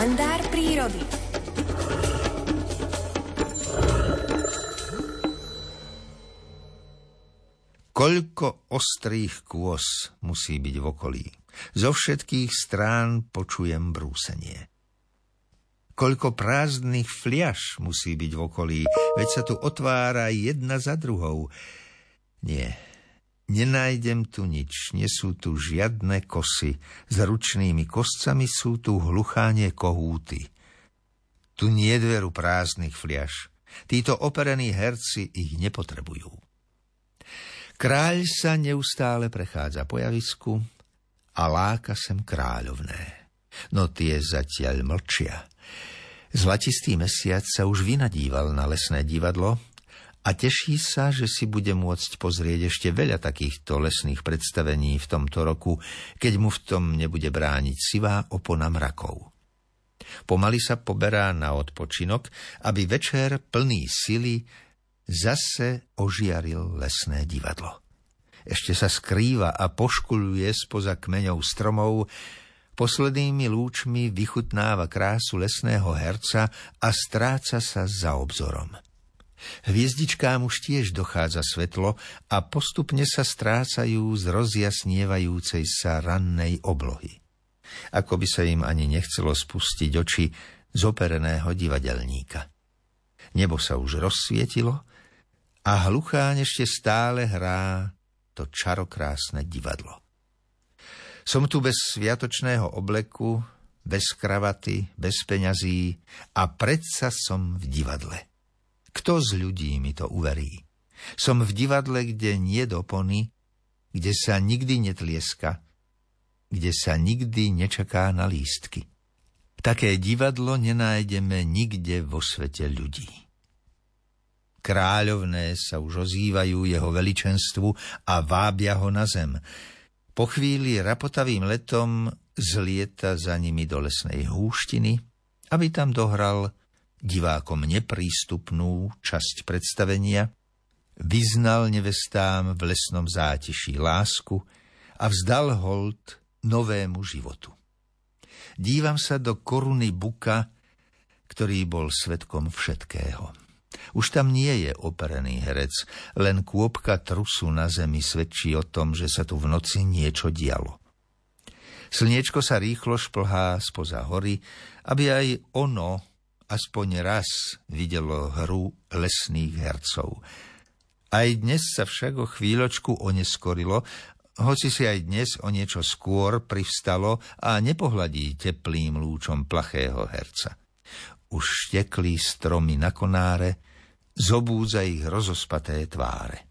Kalendár prírody. Koľko ostrých kôs musí byť v okolí. Zo všetkých strán počujem brúsenie. Koľko prázdnych fliaš musí byť v okolí, veď sa tu otvára jedna za druhou. Nie, Nenájdem tu nič, nie sú tu žiadne kosy. S ručnými koscami sú tu hluchánie kohúty. Tu nie dveru prázdnych fliaš. Títo operení herci ich nepotrebujú. Kráľ sa neustále prechádza po javisku a láka sem kráľovné. No tie zatiaľ mlčia. Zlatistý mesiac sa už vynadíval na lesné divadlo a teší sa, že si bude môcť pozrieť ešte veľa takýchto lesných predstavení v tomto roku, keď mu v tom nebude brániť sivá opona mrakov. Pomaly sa poberá na odpočinok, aby večer plný sily zase ožiaril lesné divadlo. Ešte sa skrýva a poškuluje spoza kmeňov stromov, poslednými lúčmi vychutnáva krásu lesného herca a stráca sa za obzorom. Hviezdičkám už tiež dochádza svetlo a postupne sa strácajú z rozjasnievajúcej sa rannej oblohy. Ako by sa im ani nechcelo spustiť oči z opereného divadelníka. Nebo sa už rozsvietilo a hlucháň ešte stále hrá to čarokrásne divadlo. Som tu bez sviatočného obleku, bez kravaty, bez peňazí a predsa som v divadle. Kto z ľudí mi to uverí? Som v divadle, kde nie dopony, kde sa nikdy netlieska, kde sa nikdy nečaká na lístky. Také divadlo nenájdeme nikde vo svete ľudí. Kráľovné sa už ozývajú jeho veličenstvu a vábia ho na zem. Po chvíli rapotavým letom zlieta za nimi do lesnej húštiny, aby tam dohral divákom neprístupnú časť predstavenia, vyznal nevestám v lesnom zátiši lásku a vzdal hold novému životu. Dívam sa do koruny buka, ktorý bol svetkom všetkého. Už tam nie je operený herec, len kôpka trusu na zemi svedčí o tom, že sa tu v noci niečo dialo. Slniečko sa rýchlo šplhá spoza hory, aby aj ono aspoň raz videlo hru lesných hercov. Aj dnes sa však o chvíľočku oneskorilo, hoci si aj dnes o niečo skôr privstalo a nepohľadí teplým lúčom plachého herca. Už šteklí stromy na konáre, zobúdza ich rozospaté tváre.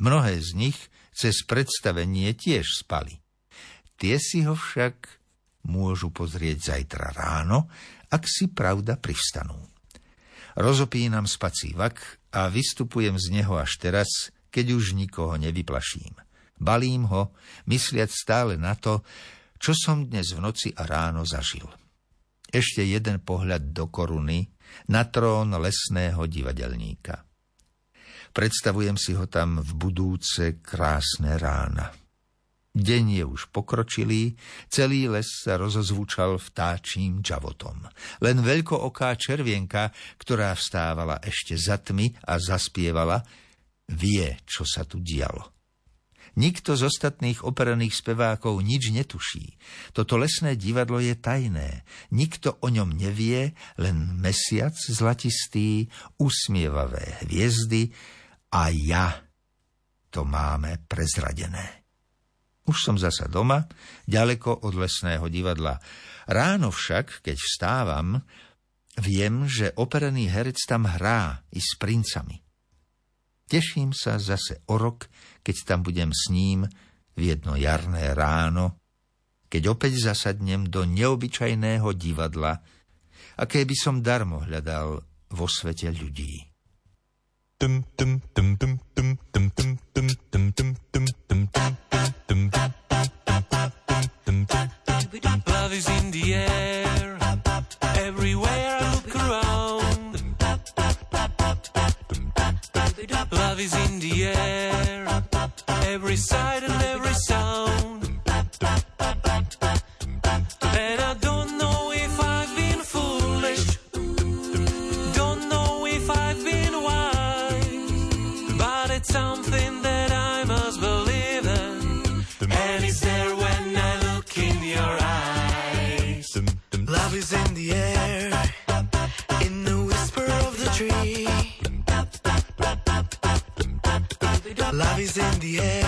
Mnohé z nich cez predstavenie tiež spali. Tie si ho však môžu pozrieť zajtra ráno, ak si pravda privstanú. Rozopínam spací vak a vystupujem z neho až teraz, keď už nikoho nevyplaším. Balím ho, mysliať stále na to, čo som dnes v noci a ráno zažil. Ešte jeden pohľad do koruny na trón lesného divadelníka. Predstavujem si ho tam v budúce krásne rána. Deň je už pokročilý, celý les sa rozozvučal vtáčím čavotom. Len veľkooká červienka, ktorá vstávala ešte za tmy a zaspievala, vie, čo sa tu dialo. Nikto z ostatných operených spevákov nič netuší. Toto lesné divadlo je tajné. Nikto o ňom nevie, len mesiac zlatistý, usmievavé hviezdy a ja to máme prezradené. Už som zasa doma, ďaleko od lesného divadla. Ráno však, keď vstávam, viem, že operený herec tam hrá i s princami. Teším sa zase o rok, keď tam budem s ním v jedno jarné ráno, keď opäť zasadnem do neobyčajného divadla, aké by som darmo hľadal vo svete ľudí. Love is in the air, everywhere I look around. Love is in the air, every sight and every in the air, in the whisper of the tree. Love is in the air.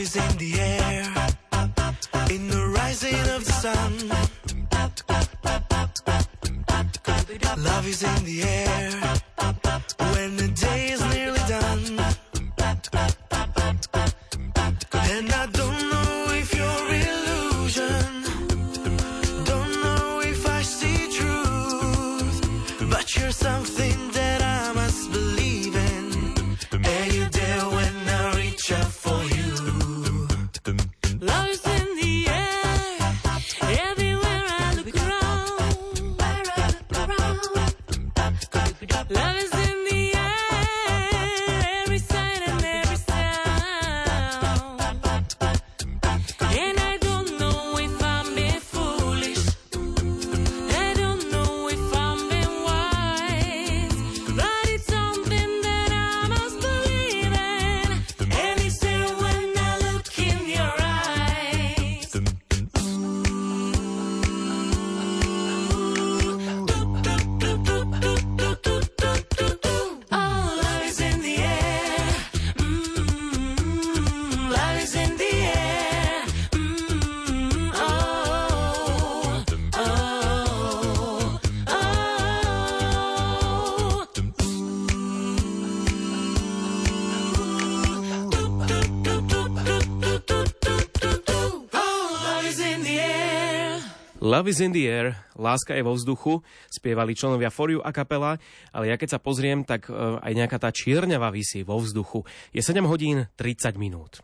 is in the air. In the rising of the sun. Love is in the air. When the day is nearly done. And I don't láska je vo vzduchu, spievali členovia Foriu a kapela, ale ja keď sa pozriem, tak e, aj nejaká tá čierňava vysí vo vzduchu. Je 7 hodín 30 minút.